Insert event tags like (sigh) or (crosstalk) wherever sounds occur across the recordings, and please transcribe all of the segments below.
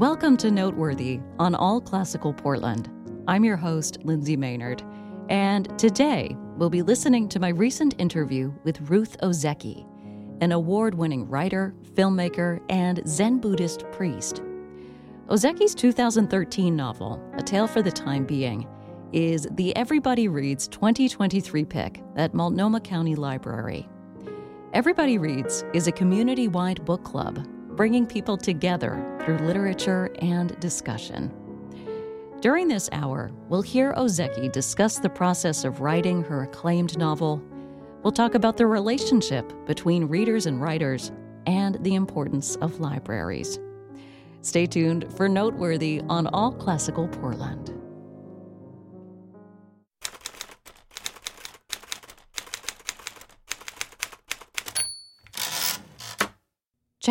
Welcome to Noteworthy on All Classical Portland. I'm your host, Lynnsay Maynard, and today we'll be listening to my recent interview with Ruth Ozeki, an award winning writer, filmmaker, and Zen Buddhist priest. Ozeki's 2013 novel, A Tale for the Time Being, is the Everybody Reads 2023 pick at Multnomah County Library. Everybody Reads is a community wide book club bringing people together through literature and discussion. During this hour, we'll hear Ozeki discuss the process of writing her acclaimed novel. We'll talk about the relationship between readers and writers and the importance of libraries. Stay tuned for Noteworthy on All Classical Portland.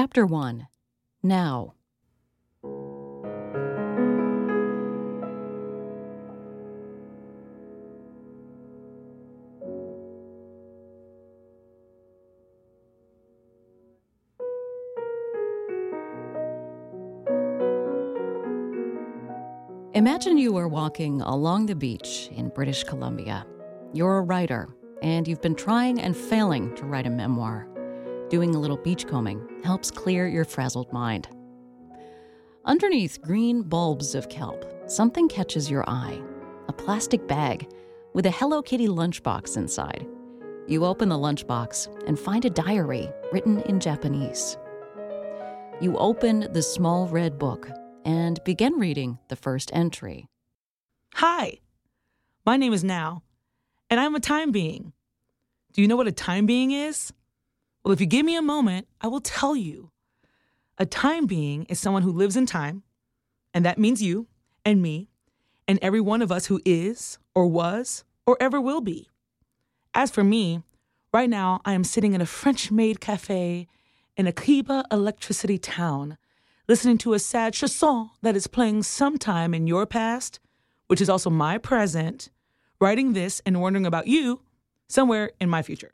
Chapter 1 Nao. Imagine you are walking along the beach in British Columbia. You're a writer, and you've been trying and failing to write a memoir. Doing a little beachcombing helps clear your frazzled mind. Underneath green bulbs of kelp, something catches your eye a plastic bag with a Hello Kitty lunchbox inside. You open the lunchbox and find a diary written in Japanese. You open the small red book and begin reading the first entry. Hi, my name is Nao, and I'm a time being. Do you know what a time being is? Well, if you give me a moment, I will tell you. A time being is someone who lives in time, and that means you and me and every one of us who is, or was, or ever will be. As for me, right now I am sitting in a French maid cafe in Akiba electricity town, listening to a sad chanson that is playing sometime in your past, which is also my present, writing this and wondering about you somewhere in my future.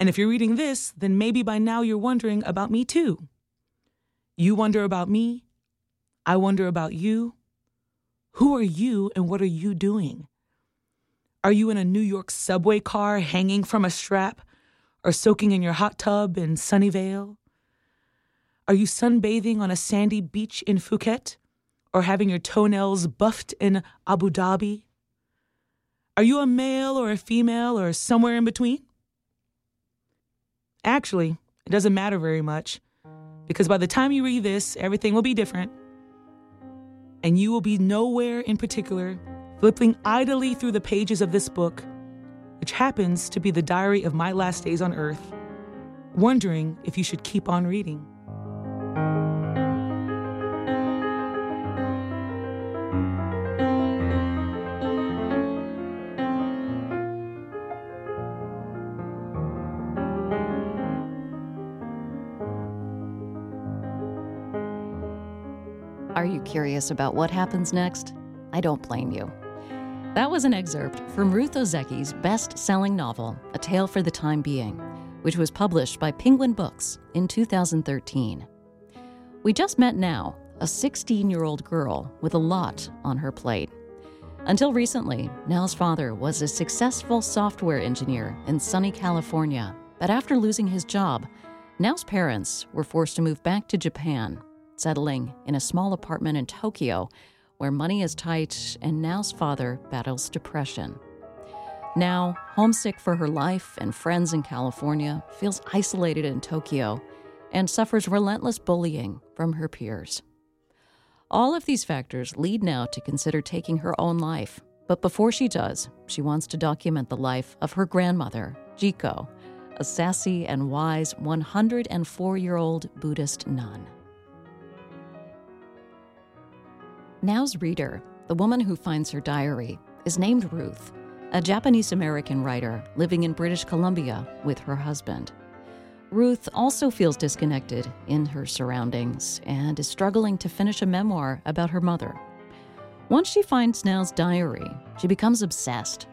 And if you're reading this, then maybe by now you're wondering about me too. You wonder about me. I wonder about you. Who are you and what are you doing? Are you in a New York subway car hanging from a strap or soaking in your hot tub in Sunnyvale? Are you sunbathing on a sandy beach in Phuket or having your toenails buffed in Abu Dhabi? Are you a male or a female or somewhere in between? Actually, it doesn't matter very much because by the time you read this, everything will be different. And you will be nowhere in particular, flipping idly through the pages of this book, which happens to be the diary of my last days on earth, wondering if you should keep on reading. Curious about what happens next? I don't blame you. That was an excerpt from Ruth Ozeki's best selling novel, A Tale for the Time Being, which was published by Penguin Books in 2013. We just met Nao, a 16 year old girl with a lot on her plate. Until recently, Nao's father was a successful software engineer in sunny California, but after losing his job, Nao's parents were forced to move back to Japan settling in a small apartment in Tokyo where money is tight and Nao's father battles depression. Nao, homesick for her life and friends in California, feels isolated in Tokyo and suffers relentless bullying from her peers. All of these factors lead Nao to consider taking her own life, but before she does, she wants to document the life of her grandmother, Jiko, a sassy and wise 104 year old Buddhist nun. Nao's reader, the woman who finds her diary, is named Ruth, a Japanese American writer living in British Columbia with her husband. Ruth also feels disconnected in her surroundings and is struggling to finish a memoir about her mother. Once she finds Nao's diary, she becomes obsessed.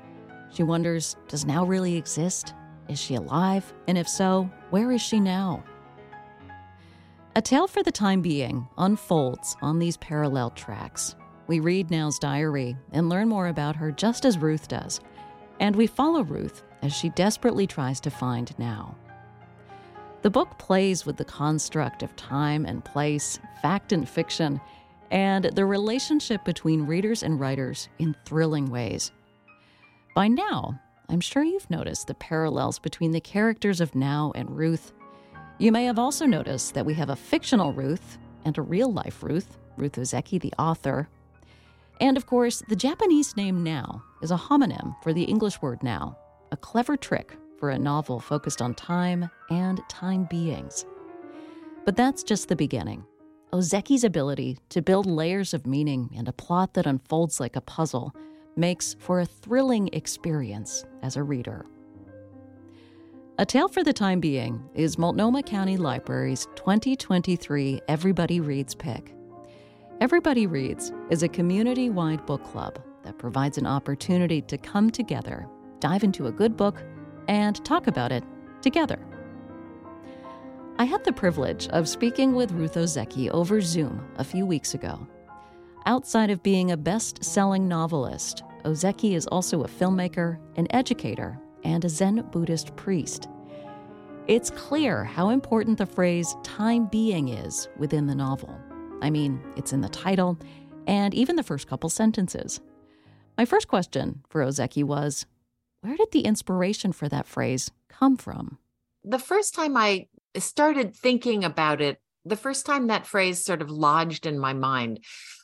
She wonders Does Nao really exist? Is she alive? And if so, where is she now? A tale for the time being unfolds on these parallel tracks. We read Nao's diary and learn more about her just as Ruth does. And we follow Ruth as she desperately tries to find Nao. The book plays with the construct of time and place, fact and fiction, and the relationship between readers and writers in thrilling ways. By now, I'm sure you've noticed the parallels between the characters of Nao and Ruth. You may have also noticed that we have a fictional Ruth and a real life Ruth, Ruth Ozeki, the author. And of course, the Japanese name Nao is a homonym for the English word now, a clever trick for a novel focused on time and time beings. But that's just the beginning. Ozeki's ability to build layers of meaning and a plot that unfolds like a puzzle makes for a thrilling experience as a reader. A Tale for the Time Being is Multnomah County Library's 2023 Everybody Reads pick. Everybody Reads is a community wide book club that provides an opportunity to come together, dive into a good book, and talk about it together. I had the privilege of speaking with Ruth Ozeki over Zoom a few weeks ago. Outside of being a best selling novelist, Ozeki is also a filmmaker, an educator, and a Zen Buddhist priest. It's clear how important the phrase time being is within the novel. I mean, it's in the title and even the first couple sentences. My first question for Ozeki was where did the inspiration for that phrase come from? The first time I started thinking about it, the first time that phrase sort of lodged in my mind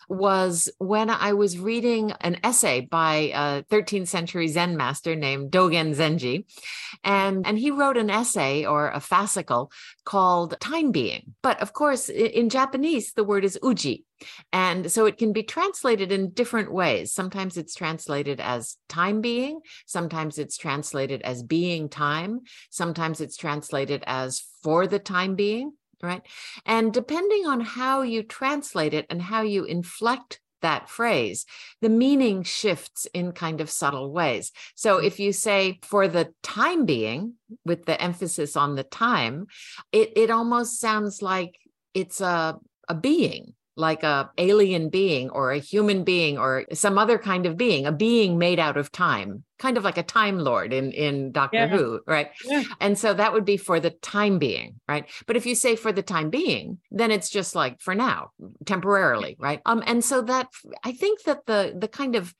was when I was reading an essay by a 13th century Zen master named Dogen Zenji. And, and he wrote an essay or a fascicle called Time Being. But of course, in Japanese, the word is uji. And so it can be translated in different ways. Sometimes it's translated as time being, sometimes it's translated as being time, sometimes it's translated as for the time being right? And depending on how you translate it and how you inflect that phrase, the meaning shifts in kind of subtle ways. So mm. if you say for the time being, with the emphasis on the time, it, it almost sounds like it's a, a being like a alien being or a human being or some other kind of being a being made out of time kind of like a time lord in in doctor yeah. who right yeah. and so that would be for the time being right but if you say for the time being then it's just like for now temporarily right um and so that i think that the the kind of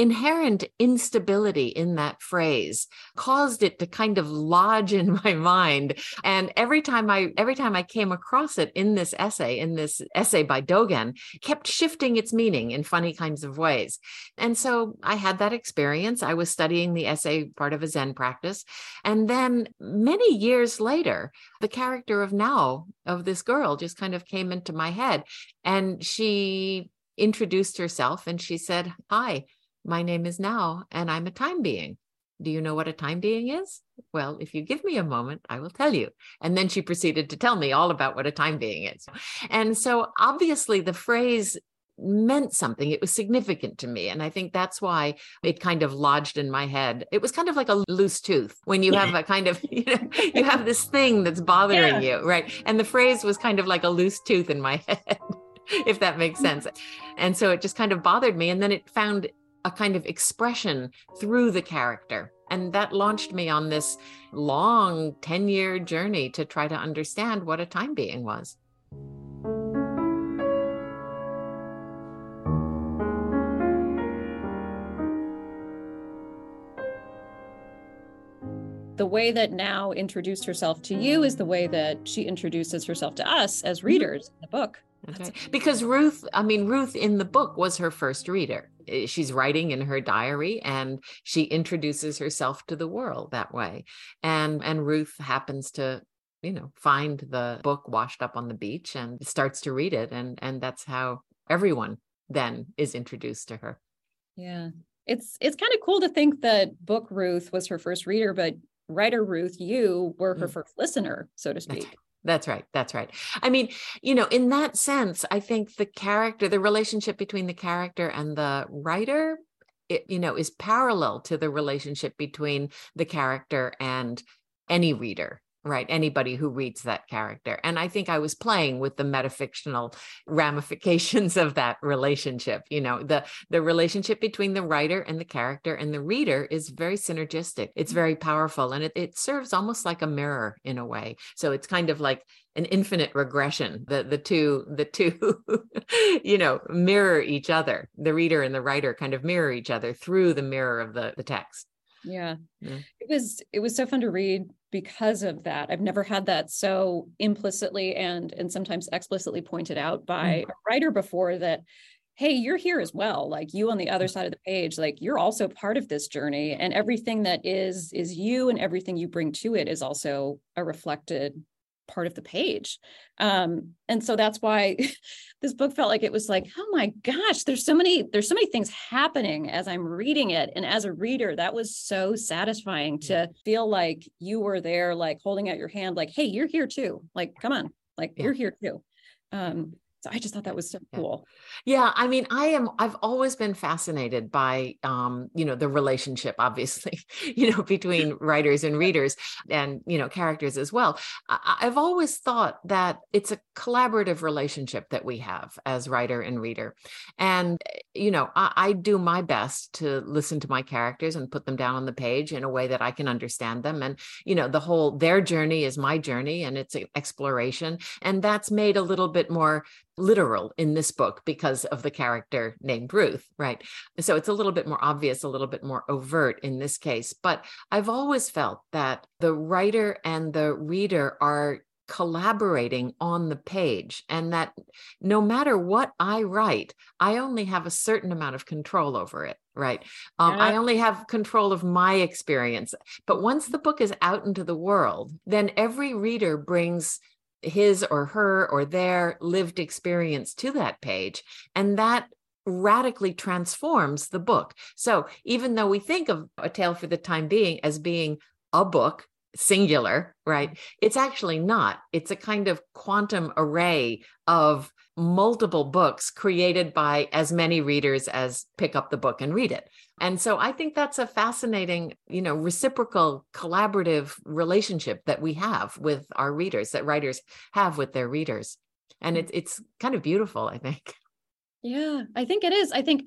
inherent instability in that phrase caused it to kind of lodge in (laughs) my mind. And every time i every time i came across it in this essay in this essay by Dogen kept shifting its meaning in funny kinds of ways. And so i had that experience. I was studying the essay part of a zen practice. And then many years later the character of Nao of this girl just kind of came into my head. And she introduced herself and she said hi my name is Nao, and I'm a time being. Do you know what a time being is? Well, if you give me a moment, I will tell you. And then she proceeded to tell me all about what a time being is. And so obviously the phrase meant something. It was significant to me. And I think that's why it kind of lodged in my head. It was kind of like a loose tooth when you have a kind of, (laughs) you know, you have this thing that's bothering yeah. you, right? And the phrase was kind of like a loose tooth in my (laughs) head. if that makes sense. And so it just kind of bothered me. And then it found a kind of expression through the character. And that launched me on this long 10 year journey to try to understand what a time being was. the way that Nao introduced herself to you is the way that she introduces herself to us as readers in the book. Okay. Because Ruth, I mean, Ruth in the book was her first reader. Eh, she's writing in her diary and she introduces herself to the world that way. And and Ruth happens to you know find the book washed up on the beach and starts to read it and and that's how everyone then is introduced to her yeah it's it's kind of cool to think that book ruth was her first reader but writer ruth you were her mm. first listener so to speak that's right. That's right. I mean, you know, in that sense, I think the character, the relationship between the character and the writer, it, you know, is parallel to the relationship between the character and any reader right? Anybody who reads that character. And I think I was playing with the metafictional (laughs) ramifications of that relationship. You know, the the relationship between the writer and the character and the reader is very synergistic. It's very mm-hmm. powerful and it, it serves almost like a mirror in a way. So it's kind of like an infinite regression. The the two, the two, (laughs) you know, mirror each other. The reader and the writer kind of mirror each other through the mirror of the, the text. Yeah. yeah. It was it was so fun to read because of that. I've never had that so implicitly and and sometimes explicitly pointed out by mm-hmm. a writer before that hey, you're here as well. Like you on the other side of the page, like you're also part of this journey and everything that is is you and everything you bring to it is also a reflected part of the page. Um, and so that's why (laughs) this book felt like it was like, oh my gosh, there's so many, there's so many things happening as I'm reading it. And as a reader, that was so satisfying to feel like you were there, like holding out your hand, like, hey, you're here too. Like, come on, like yeah. you're here too. Um, so i just thought that was so cool. Yeah i mean i am i've always been fascinated by um you know the relationship obviously (laughs) you know between writers and readers and you know characters as well. I, i've always thought that it's a collaborative relationship that we have as writer and reader. And you know I, I do my best to listen to my characters and put them down on the page in a way that i can understand them. And you know the whole their journey is my journey and it's an exploration. And that's made a little bit more literal in this book because of the character named Ruth, right? So it's a little bit more obvious, a little bit more overt in this case. But I've always felt that the writer and the reader are collaborating on the page and that no matter what I write, I only have a certain amount of control over it, right? Um, yeah. I only have control of my experience. But once the book is out into the world, then every reader brings his or her or their lived experience to that page. And that radically transforms the book. So even though we think of A Tale for the Time Being as being a book, singular, right? It's actually not. It's a kind of quantum array of multiple books created by as many readers as pick up the book and read it. And so I think that's a fascinating, you know, reciprocal collaborative relationship that we have with our readers, that writers have with their readers. And it's it's kind of beautiful, I think. Yeah, I think it is. I think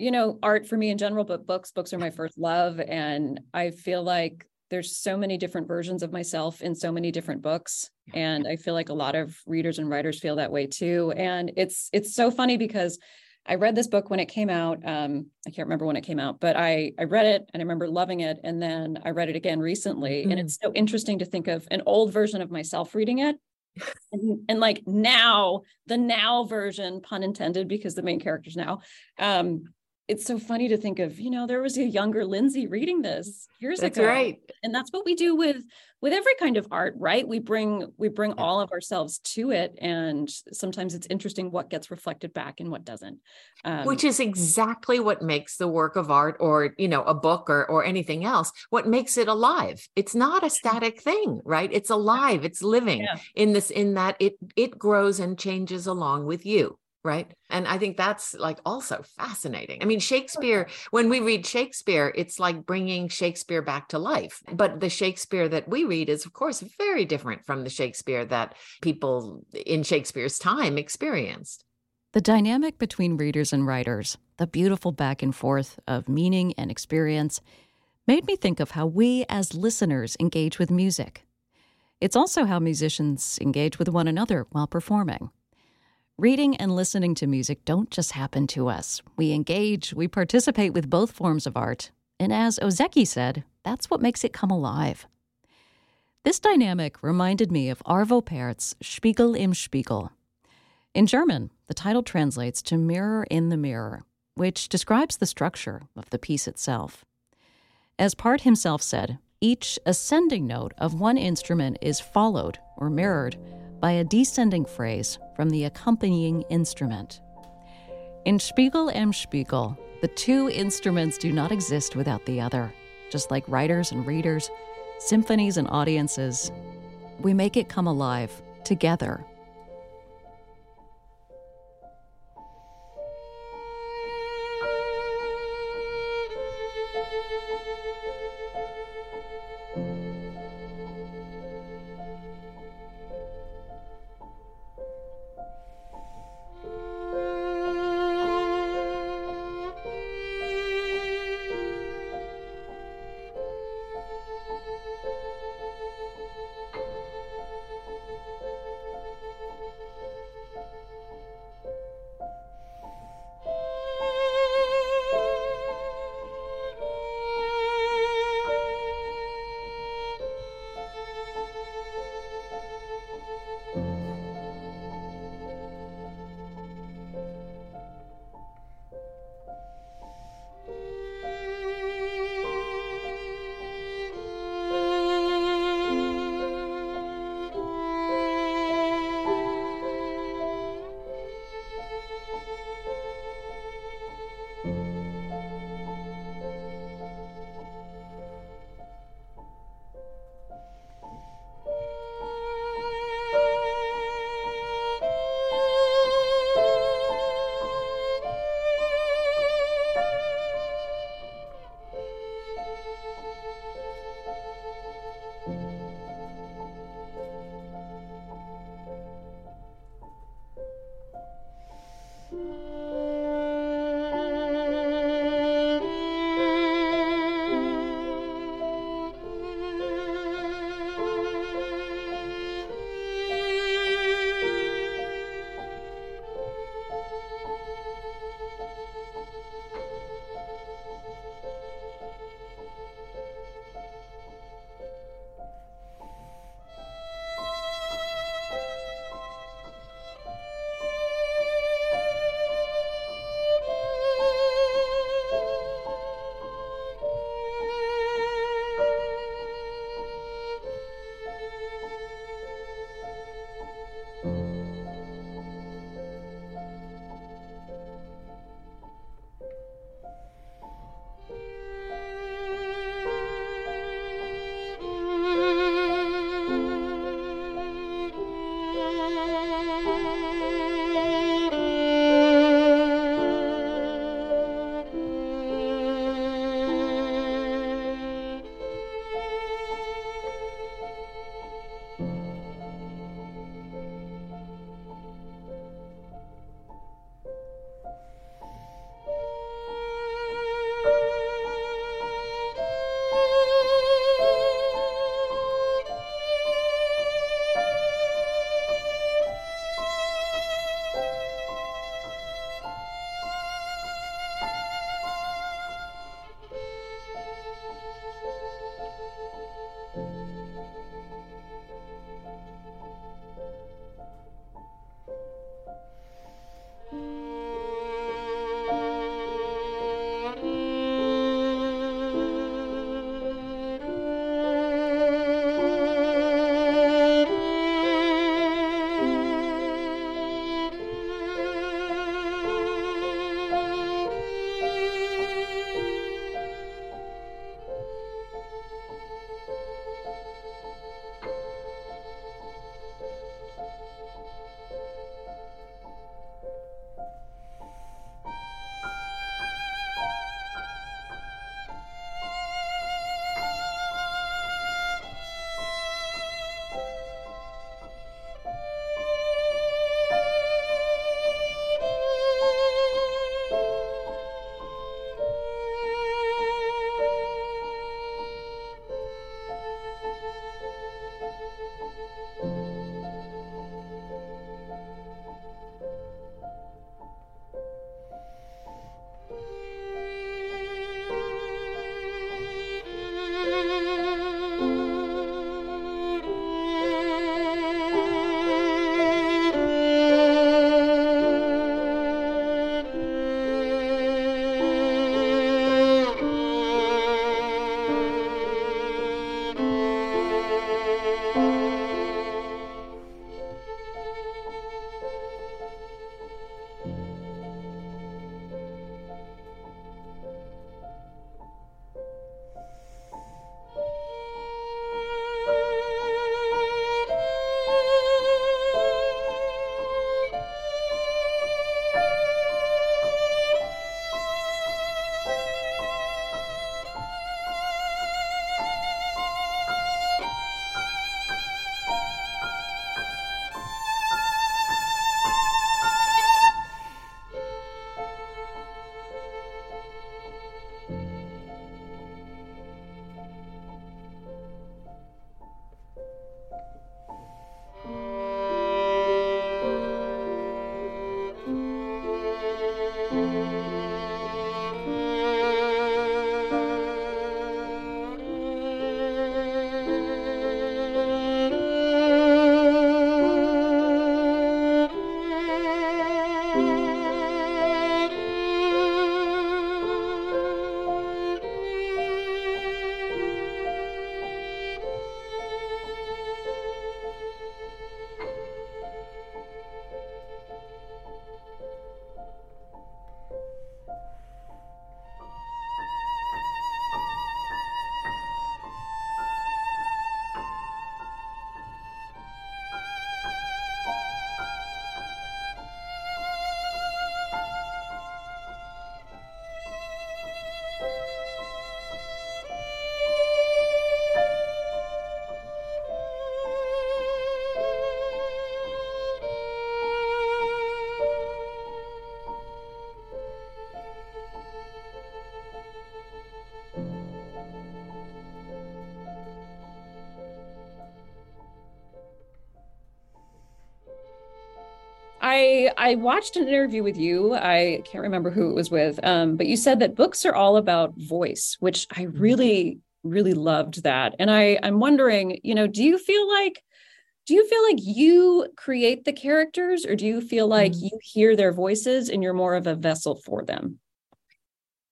you know, art for me in general, but books, books are my first love and I feel like there's so many different versions of myself in so many different books. And i feel like a lot of readers and writers feel that way too. And it's it's so funny because i read this book when it came out um, i can't remember when it came out but i i read it and i remember loving it. And then i read it again recently. Mm-hmm. and it's so interesting to think of an old version of myself reading it (laughs) and, and, like now the now version pun intended because the main character's Nao um it's so funny to think of you know there was a younger Lynnsay reading this years that's ago. right. And that's what we do with with every kind of art right? We bring we bring all of ourselves to it and sometimes it's interesting what gets reflected back and what doesn't. Um, which is exactly what makes the work of art or you know a book or or anything else what makes it alive. It's not a static thing right? It's alive it's living yeah. in this in that it it grows and changes along with you right? And i think that's like also fascinating. I mean shakespeare when we read shakespeare it's like bringing shakespeare back to life. But the shakespeare that we read is of course very different from the shakespeare that people in shakespeare's time experienced. The dynamic between readers and writers the beautiful back and forth of meaning and experience made me think of how we as listeners engage with music. It's also how musicians engage with one another while performing Reading and listening to music don't just happen to us. We engage, we participate with both forms of art. And as Ozeki said, that's what makes it come alive. This dynamic reminded me of Arvo Pärt's Spiegel im Spiegel. In German, the title translates to Mirror in the Mirror, which describes the structure of the piece itself. As Pärt himself said, each ascending note of one instrument is followed or mirrored by a descending phrase from the accompanying instrument. In Spiegel im Spiegel, the two instruments do not exist without the other. Just like writers and readers, symphonies and audiences, we make it come alive together I watched an interview with you. I can't remember who it was with, um, but you said that books are all about voice, which I mm-hmm. really really loved that. And I I'm wondering, you know, do you feel like do you feel like you create the characters, or do you feel like mm-hmm. you hear their voices and you're more of a vessel for them?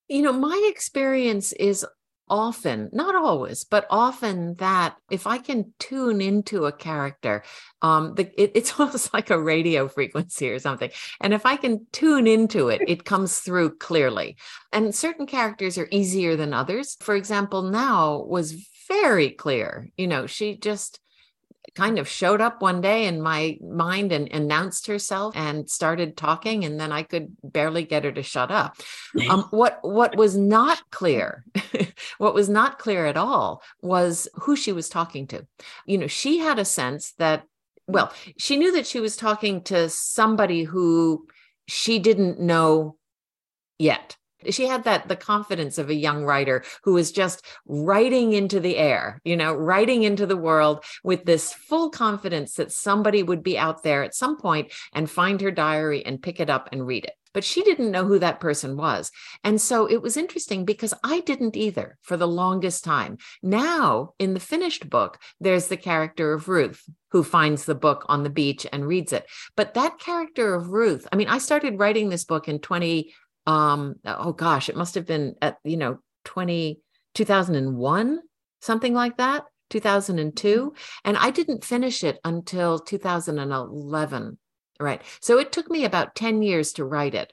You know, my experience is often, not always, but often that if I can tune into a character, um, the, it, it's (laughs) almost like a radio frequency or something. And if I can tune into it, it comes through clearly. And certain characters are easier than others. For example, Nao was very clear. You know, she just kind of showed up one day in my mind and announced herself and started talking and then i could barely get her to shut up. Um, (laughs) what what was not clear (laughs) what was not clear at all was who she was talking to. You know she had a sense that well she knew that she was talking to somebody who she didn't know yet She had that the confidence of a young writer who was just writing into the air, you know, writing into the world with this full confidence that somebody would be out there at some point and find her diary and pick it up and read it but she didn't know who that person was. And so it was interesting because I didn't either for the longest time. Now, in the finished book, there's the character of Ruth who finds the book on the beach and reads it. But that character of Ruth, I mean, I started writing this book in 20 um oh gosh, it must have been at, you know, 20 2001, something like that. 2002 mm-hmm. and i didn't finish it until 2011 right so it took me about 10 years to write it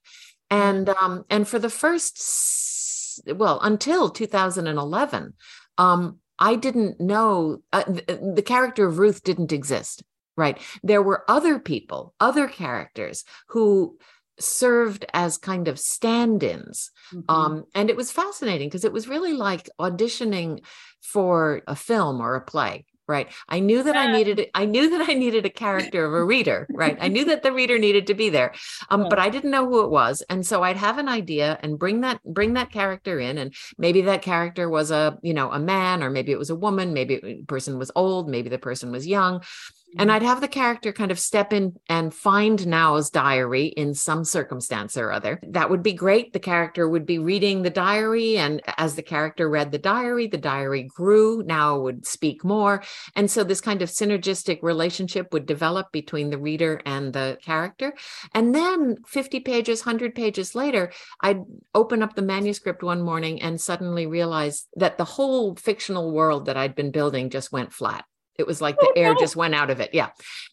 and um and for the first well until 2011 um i didn't know uh, the, the character of ruth didn't exist right there were other people other characters who served as kind of stand-ins mm-hmm. um, and it was fascinating because it was really like auditioning for a film or a play right i knew that i needed i knew that i needed a character of a reader right i knew that the reader needed to be there um, yeah. but i didn't know who it was and so i'd have an idea and bring that bring that character in and maybe that character was a you know a man or maybe it was a woman maybe the person was old maybe the person was young and mm-hmm. I'd have the character kind of step in and find Nao's diary in some circumstance or other. That would be great. The character would be reading the diary. And as the character read the diary, the diary grew. Nao would speak more. And so this kind of synergistic relationship would develop between the reader and the character. And then 50 pages, 100 pages later, I'd open up the manuscript one morning and suddenly realize that the whole fictional world that I'd been building just went flat. It was like the oh, air just went out of it. Yeah.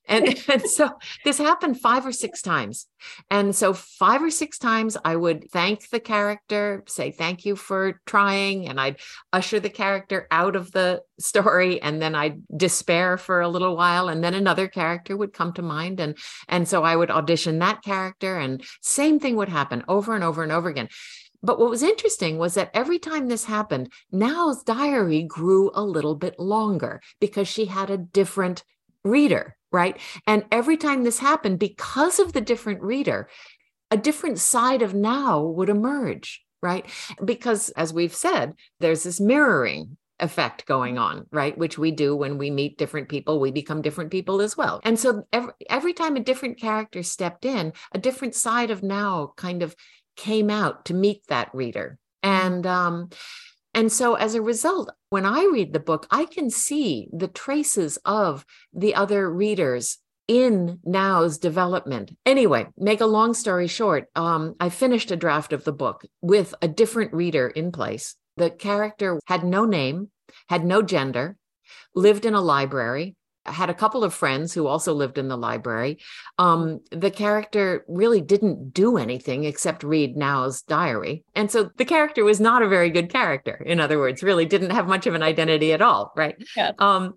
And, (laughs) and so this happened five or six times. And so five or six times I would thank the character, say thank you for trying, and I'd usher the character out of the story and then I'd despair for a little while and then another character would come to mind and and so I would audition that character and same thing would happen over and over and over again. But what was interesting was that every time this happened, Nao's diary grew a little bit longer because she had a different reader, right? And every time this happened, because of the different reader, a different side of Nao would emerge, right? Because as we've said, there's this mirroring effect going on, right? Which we do when we meet different people, we become different people as well. And so every, every time a different character stepped in, a different side of Nao kind of came out to meet that reader. And um, and so as a result, when I read the book, I can see the traces of the other readers in Nao's development. Anyway, make a long story short, um, I finished a draft of the book with a different reader in place. The character had no name, had no gender, lived in a library, had a couple of friends who also lived in the library. Um, the character really didn't do anything except read Nao's diary. And so the character was not a very good character, in other words, really didn't have much of an identity at all, right? Yeah. Um,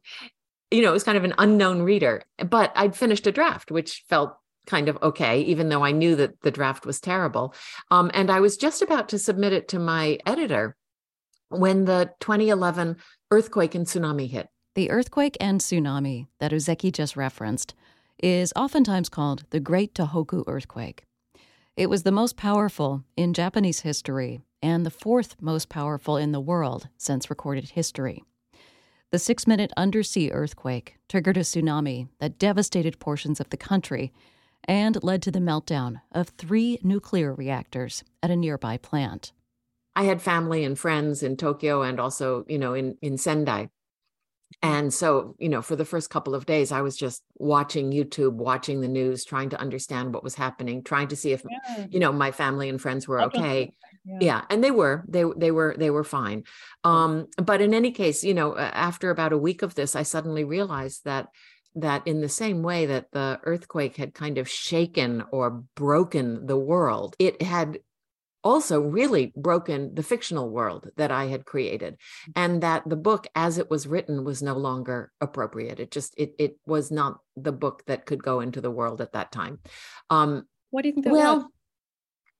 you know, it was kind of an unknown reader. But I'd finished a draft, which felt kind of okay, even though I knew that the draft was terrible. Um, and I was just about to submit it to my editor when the 2011 earthquake and tsunami hit. The earthquake and tsunami that Ozeki just referenced is oftentimes called the Great Tohoku Earthquake. It was the most powerful in Japanese history and the fourth most powerful in the world since recorded history. The six minute undersea earthquake triggered a tsunami that devastated portions of the country and led to the meltdown of three nuclear reactors at a nearby plant. I had family and friends in Tokyo and also, you know, in, in Sendai. And so, you know, for the first couple of days, I was just watching YouTube, watching the news, trying to understand what was happening, trying to see if, yeah. you know, my family and friends were okay. Yeah. yeah. and they were, they they were they were fine. Um, but in any case, you know, after about a week of this, I suddenly realized that that in the same way that the earthquake had kind of shaken or broken the world, it had also really broken the fictional world that I had created and that the book as it was written was no longer appropriate it just it it was not the book that could go into the world at that time um what do you think well was?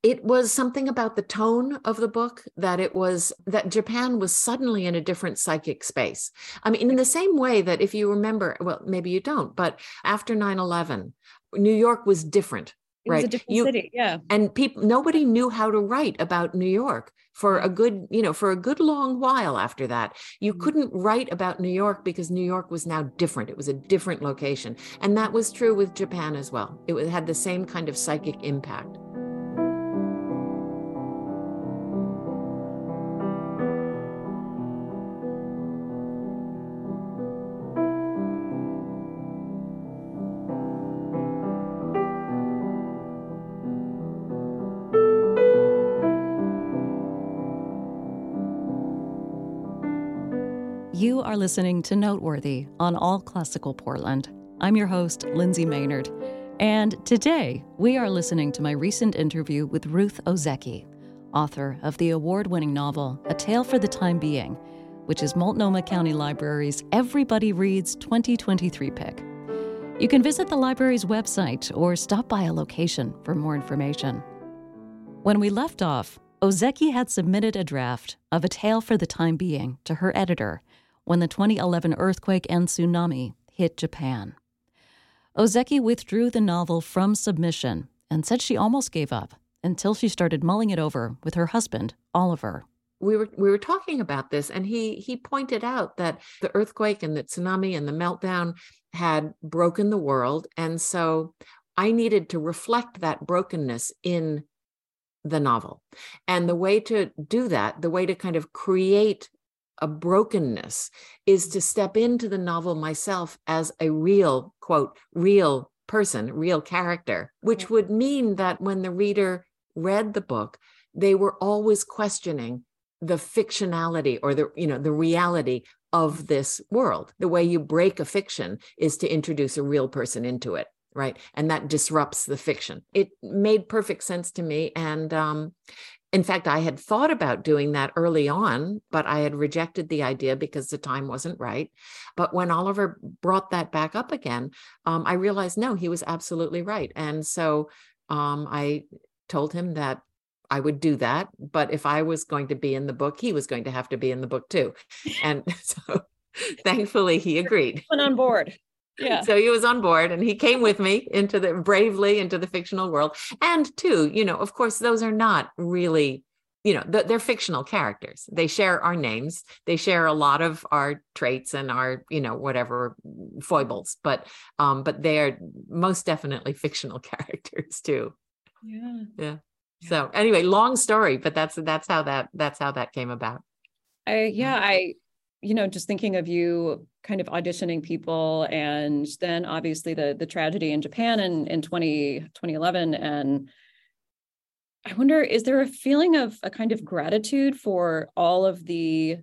it was something about the tone of the book that it was that Japan was suddenly in a different psychic space. I mean, in the same way that if you remember, well, maybe you don't, but after 9 11, New York was different It was right a different you city. Yeah. and people nobody knew how to write about new york for a good you know for a good long while after that you Mhm. couldn't write about new york because new york was now different it was a different location and that was true with japan as well it had the same kind of psychic impact are listening to Noteworthy on All Classical Portland. I'm your host, Lynnsay Maynard. And today, we are listening to my recent interview with Ruth Ozeki, author of the award winning novel A Tale for the Time Being, which is Multnomah County Library's Everybody Reads 2023 pick. You can visit the library's website or stop by a location for more information. When we left off, Ozeki had submitted a draft of A Tale for the Time Being to her editor when the 2011 earthquake and tsunami hit Japan. Ozeki withdrew the novel from submission and said she almost gave up until she started mulling it over with her husband, Oliver. we were we were talking about this and he he pointed out that the earthquake and the tsunami and the meltdown had broken the world and so i needed to reflect that brokenness in the novel and the way to do that the way to kind of create a brokenness is to step into the novel myself as a real quote real person real character which would mean that when the reader read the book they were always questioning the fictionality or the you know the reality of this world. The way you break a fiction is to introduce a real person into it right? And that disrupts the fiction. It made perfect sense to me and um in fact i had thought about doing that early on but i had rejected the idea because the time wasn't right but when oliver brought that back up again um, i realized no he was absolutely right and so um, i told him that I would do that. But if I was going to be in the book, he was going to have to be in the book too. (laughs) And (laughs) so thankfully he agreed. Went on board. Yeah. So he was on board and he came with me into the bravely into the fictional world. And two, you know, of course, those are not really, you know, th- they're fictional characters. They share our names. They share a lot of our traits and our, you know, whatever foibles, but um, but they are most definitely fictional (laughs) characters too. Yeah. Yeah. So anyway, long story, but that's that's how that that's how that came about. I yeah, I you know, just thinking of you kind of auditioning people and then obviously the the tragedy in Japan in in 20 2011 and I wonder is there a feeling of a kind of gratitude for all of the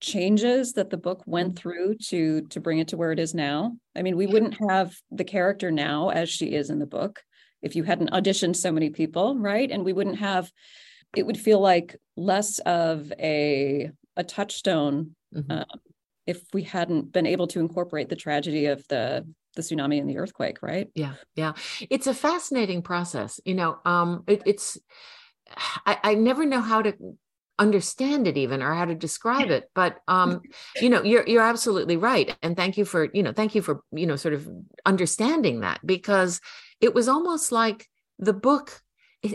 changes that the book went through to to bring it to where it is now? I mean, we wouldn't have the character now as she is in the book if you hadn't auditioned so many people, right? And we wouldn't have it would feel like less of a a touchstone Mhm. uh, if we hadn't been able to incorporate the tragedy of the the tsunami and the earthquake, right? Yeah, yeah. It's a fascinating process. You know, um, it, it's I, I never know how to understand it even or how to describe it but um you know you're you're absolutely right and thank you for you know thank you for you know sort of understanding that because it was almost like the book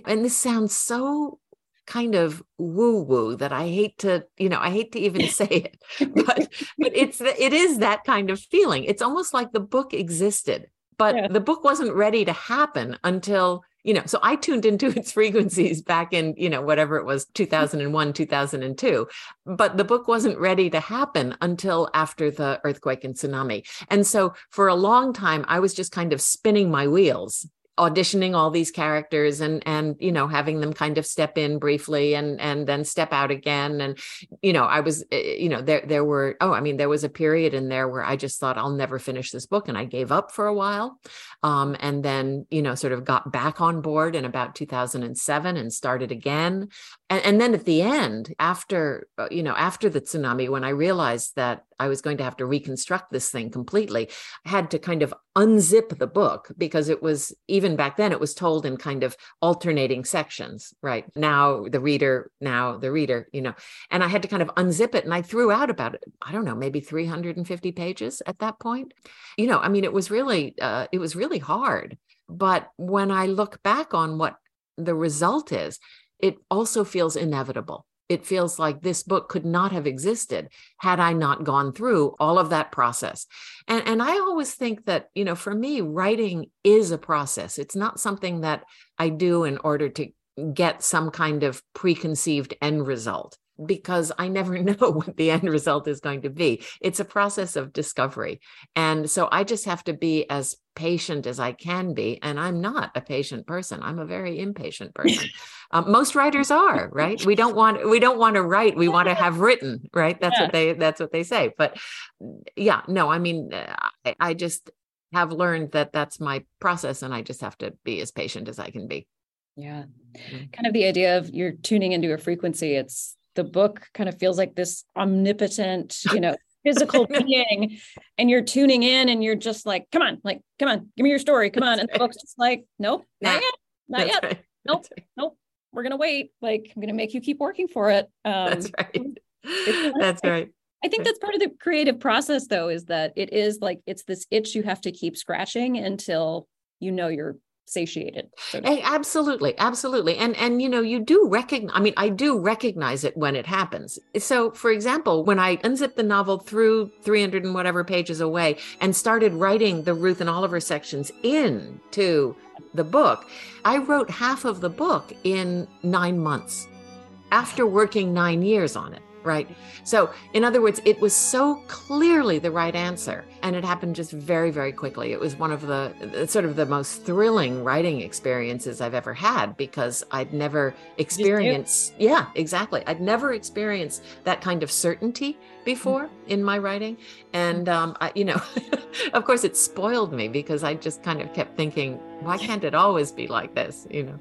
and this sounds so kind of woo woo that I hate to, you know, I hate to even (laughs) say it, but but it's it is that kind of feeling. It's almost like the book existed, but Yeah. the book wasn't ready to happen until you know so i tuned into its frequencies back in you know whatever it was 2001 2002 but the book wasn't ready to happen until after the earthquake and tsunami and so for a long time i was just kind of spinning my wheels auditioning all these characters and and you know having them kind of step in briefly and and then step out again. And you know i was eh, you know there there were oh i mean there was a period in there where i just thought i'll never finish this book and i gave up for a while. Um, and then you know sort of got back on board in about 2007 and started again. And, and then at the end after uh, you know after the tsunami when i realized that i was going to have to reconstruct this thing completely. I had to kind of unzip the book because it was even back then it was told in kind of alternating sections right? Now the reader now the reader you know. And i had to kind of unzip it and i threw out about i don't know maybe 350 pages at that point. You know i mean it was really uh, it was really hard. But when I look back on what the result is, it also feels inevitable. It feels like this book could not have existed had I not gone through all of that process. And, and I always think that, you know, for me, writing is a process. It's not something that I do in order to get some kind of preconceived end result because I never (laughs) know what the end result is going to be. It's a process of discovery. And so I just have to be as patient as I can be. And I'm not a patient person. I'm a very impatient person. (laughs) um, most writers are, right? We don't want we don't want to write. We want to (laughs) have written, right? That's yeah. what they that's what they say. But yeah, no, I mean, I, I just have learned that that's my process, and I just have to be as patient as I can be. Yeah. Mm-hmm. Kind of the idea of you're tuning into a frequency. It's the book kind of feels like this omnipotent, you know, (laughs) physical (laughs) being, and you're tuning in and you're just like, come on, like, come on, give me your story. Come on. And the book's just like, nope, not yet. Not yet. Right. Nope. Right. Nope. We're gonna wait. Like, I'm gonna make you keep working for it. Um, that's right. (laughs) That's right. I think that's part of the creative process though, is that it is like it's this itch you have to keep scratching until you know you're satiated so hey, absolutely absolutely and and you know you do recognize i mean i do recognize it when it happens. So for example when i unzipped the novel through 300 and whatever pages away and started writing the ruth and oliver sections into the book i wrote half of the book in nine months after working nine years on it right? So, in other words, it was so clearly the right answer. And it happened just very, very quickly. It was one of the sort of the most thrilling writing experiences I've ever had because I'd never experienced, yeah, exactly. I'd never experienced that kind of certainty before mm-hmm. in my writing. And, um, I, you know, (laughs) of course, it spoiled me because I just kind of kept thinking, why can't it always be like this, you know?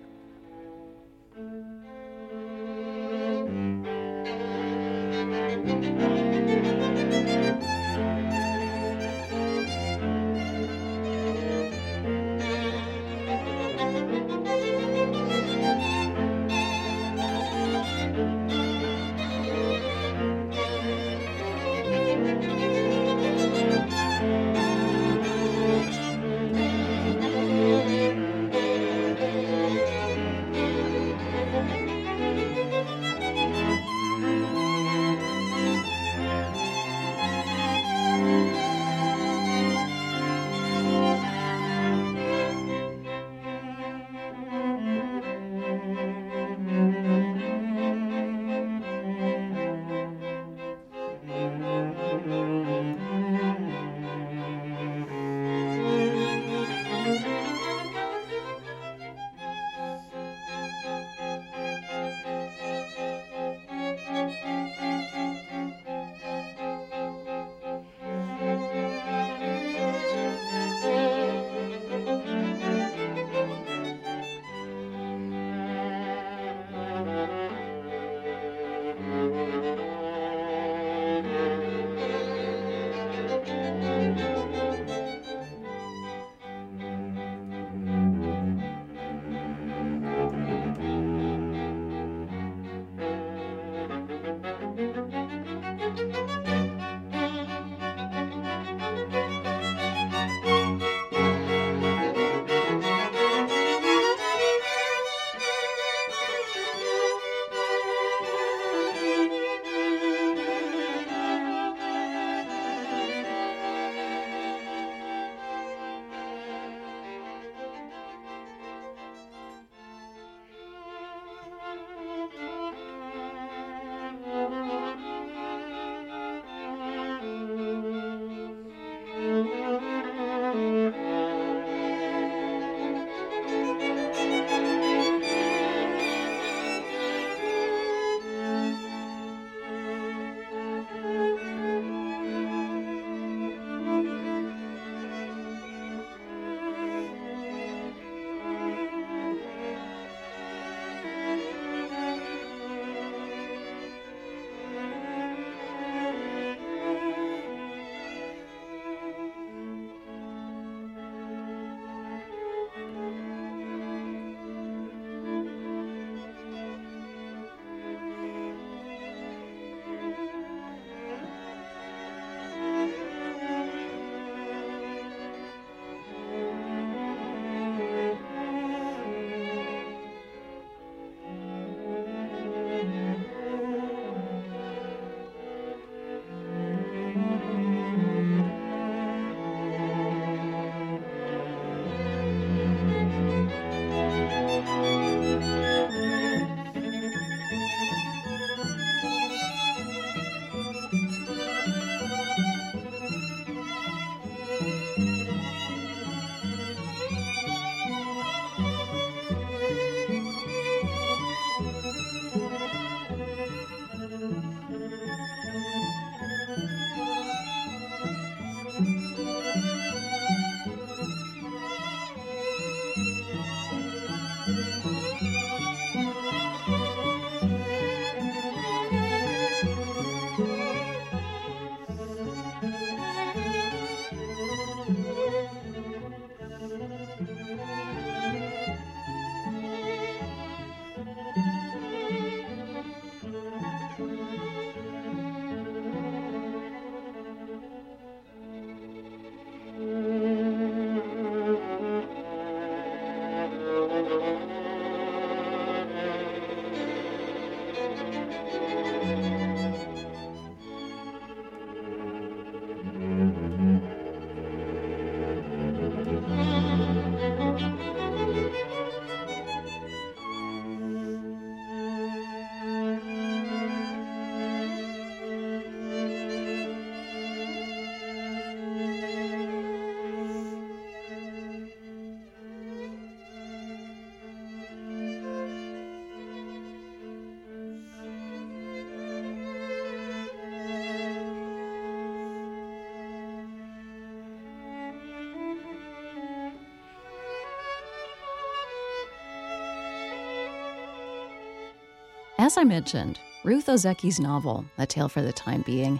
As I mentioned, Ruth Ozeki's novel, A Tale for the Time Being,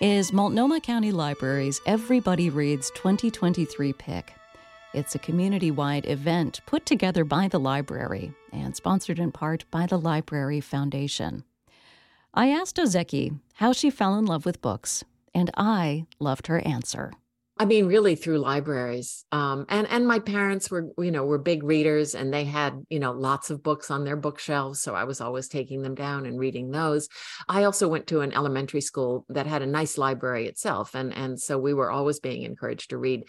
is Multnomah County Library's Everybody Reads 2023 pick. It's a community wide event put together by the library and sponsored in part by the Library Foundation. I asked Ozecki how she fell in love with books, and I loved her answer. I mean, really through libraries. Um, and and my parents were, you know, were big readers, and they had, you know, lots of books on their bookshelves. So I was always taking them down and reading those. I also went to an elementary school that had a nice library itself, and and so we were always being encouraged to read.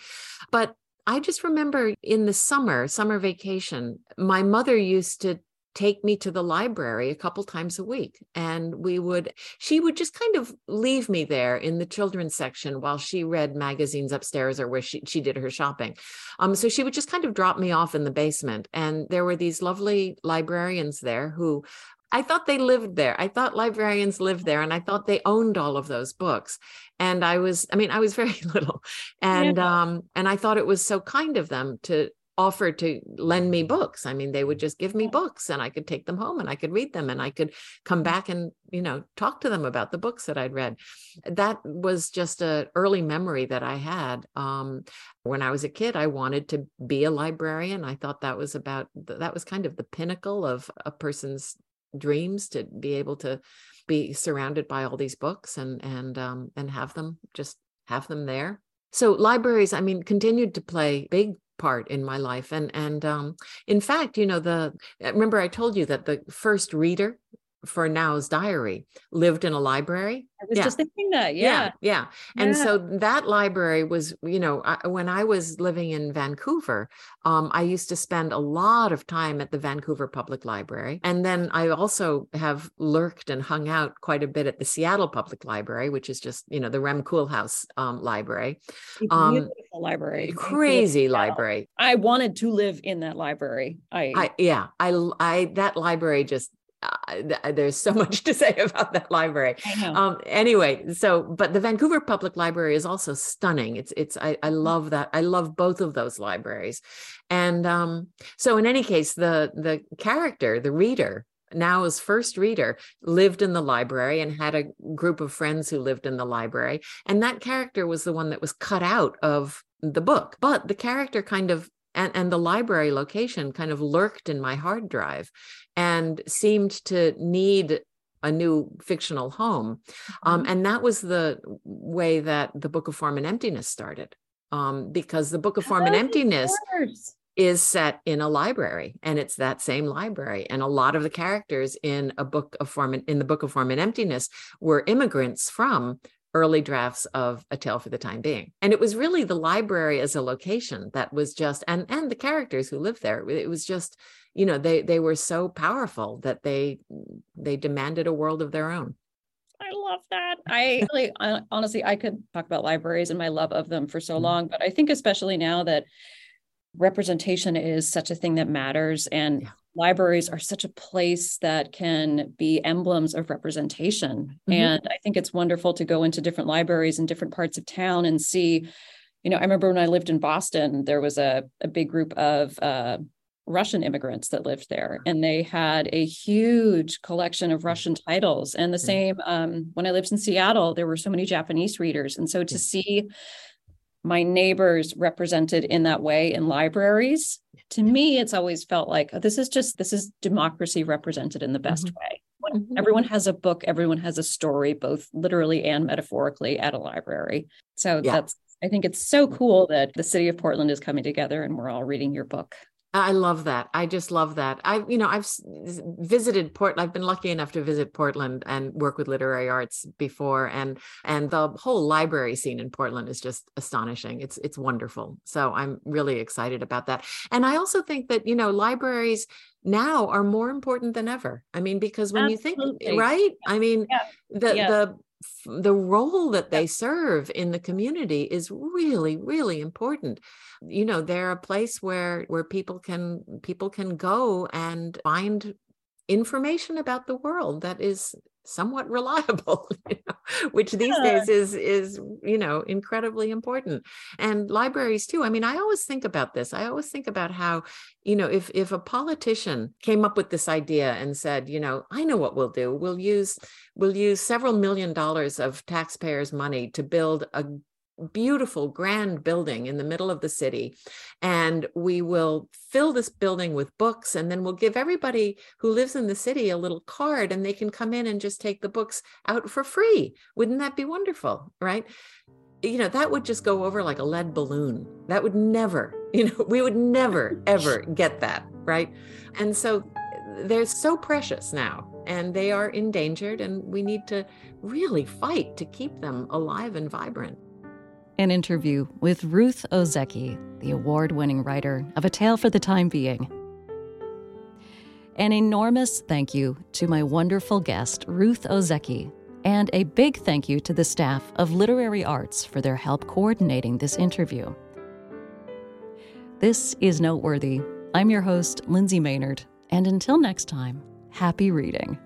But I just remember in the summer, summer vacation, my mother used to take me to the library a couple times a week and we would she would just kind of leave me there in the children's section while she read magazines upstairs or where she, she did her shopping um, so she would just kind of drop me off in the basement and there were these lovely librarians there who I thought they lived there. I thought librarians lived there and I thought they owned all of those books. And I was, I mean, I was (laughs) very little. And yeah. um, and I thought it was so kind of them to offer to lend me books. I mean, they would just give me books and I could take them home and I could read them and I could come back and, you know, talk to them about the books that I'd read. That was just a early memory that I had. Um, when I was a kid, I wanted to be a librarian. I thought that was about, that was kind of the pinnacle of a person's dreams to be able to be surrounded by all these books and and um, and have them just have them there so libraries i mean continued to play big part in my life and and um in fact you know the remember i told you that the first reader for Nao's diary lived in a library. I was yeah. just thinking that. Yeah. Yeah. yeah. And yeah. so that library was, you know, I, when I was living in Vancouver, um, I used to spend a lot of time at the Vancouver Public Library. And then I also have lurked and hung out quite a bit at the Seattle Public Library, which is just, you know, the Rem Koolhaas um, library. Um, library. Crazy library. I wanted to live in that library. I, I yeah, I, I, that library just uh, there's so (laughs) much to say about that library. Um, anyway, so but the Vancouver Public Library is also stunning. It's it's I, I mm. love that. I love both of those libraries, and um, so in any case, the the character, the reader, Nao's first reader lived in the library and had a group of friends who lived in the library, and that character was the one that was cut out of the book. But the character kind of and, and the library location kind of lurked in my hard drive and seemed to need a new fictional home. Um, mm-hmm. and that was the way that the Book of Form and Emptiness started. Um, because the Book of Form and Emptiness is set in a library and it's that same library. And a lot of the characters in a book of form in the Book of Form and Emptiness were immigrants from early drafts of A Tale for the Time Being. And it was really the library as a location that was just and and the characters who lived there. It was just, you know, they they were so powerful that they they demanded a world of their own. I love that. I (laughs) really honestly I could talk about libraries and my love of them for so mm-hmm. long, but I think especially now that representation is such a thing that matters and yeah libraries are such a place that can be emblems of representation. Mm-hmm. And I think it's wonderful to go into different libraries in different parts of town and see. You know, I remember when I lived in Boston, there was a, a big group of uh, Russian immigrants that lived there, and they had a huge collection of Russian titles. And the same um, when I lived in Seattle, there were so many Japanese readers. And so to see my neighbors represented in that way in libraries to me it's always felt like oh, this is just this is democracy represented in the best mm-hmm. way mm-hmm. everyone has a book everyone has a story both literally and metaphorically at a library so yeah. that's i think it's so cool that the city of portland is coming together and we're all reading your book I love that. I just love that. I, you know, I've visited Port. I've been lucky enough to visit Portland and work with literary arts before, and and the whole library scene in Portland is just astonishing. It's it's wonderful. So I'm really excited about that. And I also think that you know libraries now are more important than ever. I mean, because when Absolutely. you think right, I mean, yeah. the yeah. the the role that they serve in the community is really really important. You know they're a place where where people can people can go and find information about the world that is somewhat reliable (laughs) you know, which these Yeah. days is is you know incredibly important. And libraries too. I mean i always think about this. I always think about how you know if if a politician came up with this idea and said you know i know what we'll do. We'll use we'll use several million dollars of taxpayers money to build a beautiful grand building in the middle of the city and we will fill this building with books and then we'll give everybody who lives in the city a little card and they can come in and just take the books out for free. Wouldn't that be wonderful right? You know that would just go over like a lead balloon. That would never (laughs) you know we would never ever get that right? And so they're so precious now and they are endangered and we need to really fight to keep them alive and vibrant An interview with Ruth Ozeki, the award winning writer of A Tale for the Time Being. An enormous thank you to my wonderful guest, Ruth Ozeki, and a big thank you to the staff of Literary Arts for their help coordinating this interview. This is Noteworthy. I'm your host, Lynnsay Maynard, and until next time, happy reading.